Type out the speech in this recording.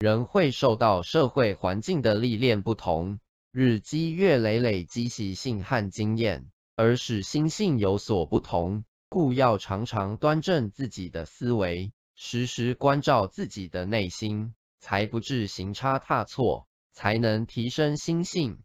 人会受到社会环境的历练不同日积月累累积习性和经验而使心性有所不同故要常常端正自己的思维时时关照自己的内心才不致行差踏错才能提升心性。